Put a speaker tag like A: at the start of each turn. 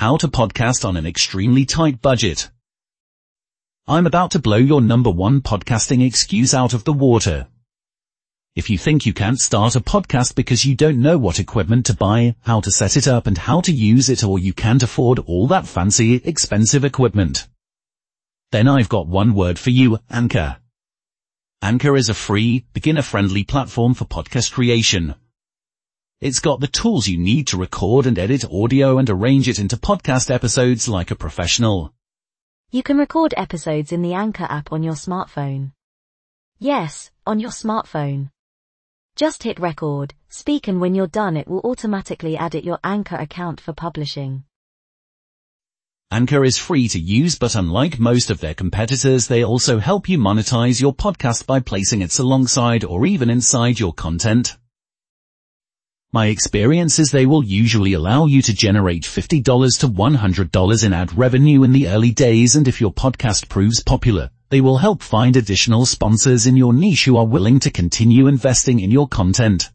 A: How to podcast on an extremely tight budget. I'm about to blow your number one podcasting excuse out of the water. If you think you can't start a podcast because you don't know what equipment to buy, how to set it up and how to use it or you can't afford all that fancy, expensive equipment, then I've got one word for you, Anchor. Anchor is a free, beginner-friendly platform for podcast creation. It's got the tools you need to record and edit audio and arrange it into podcast episodes like a professional.
B: You can record episodes in the Anchor app on your smartphone. Yes, on your smartphone. Just hit record, speak and when you're done it will automatically add it your Anchor account for publishing.
A: Anchor is free to use but unlike most of their competitors they also help you monetize your podcast by placing it alongside or even inside your content. My experience is they will usually allow you to generate $50 to $100 in ad revenue in the early days and if your podcast proves popular, they will help find additional sponsors in your niche who are willing to continue investing in your content.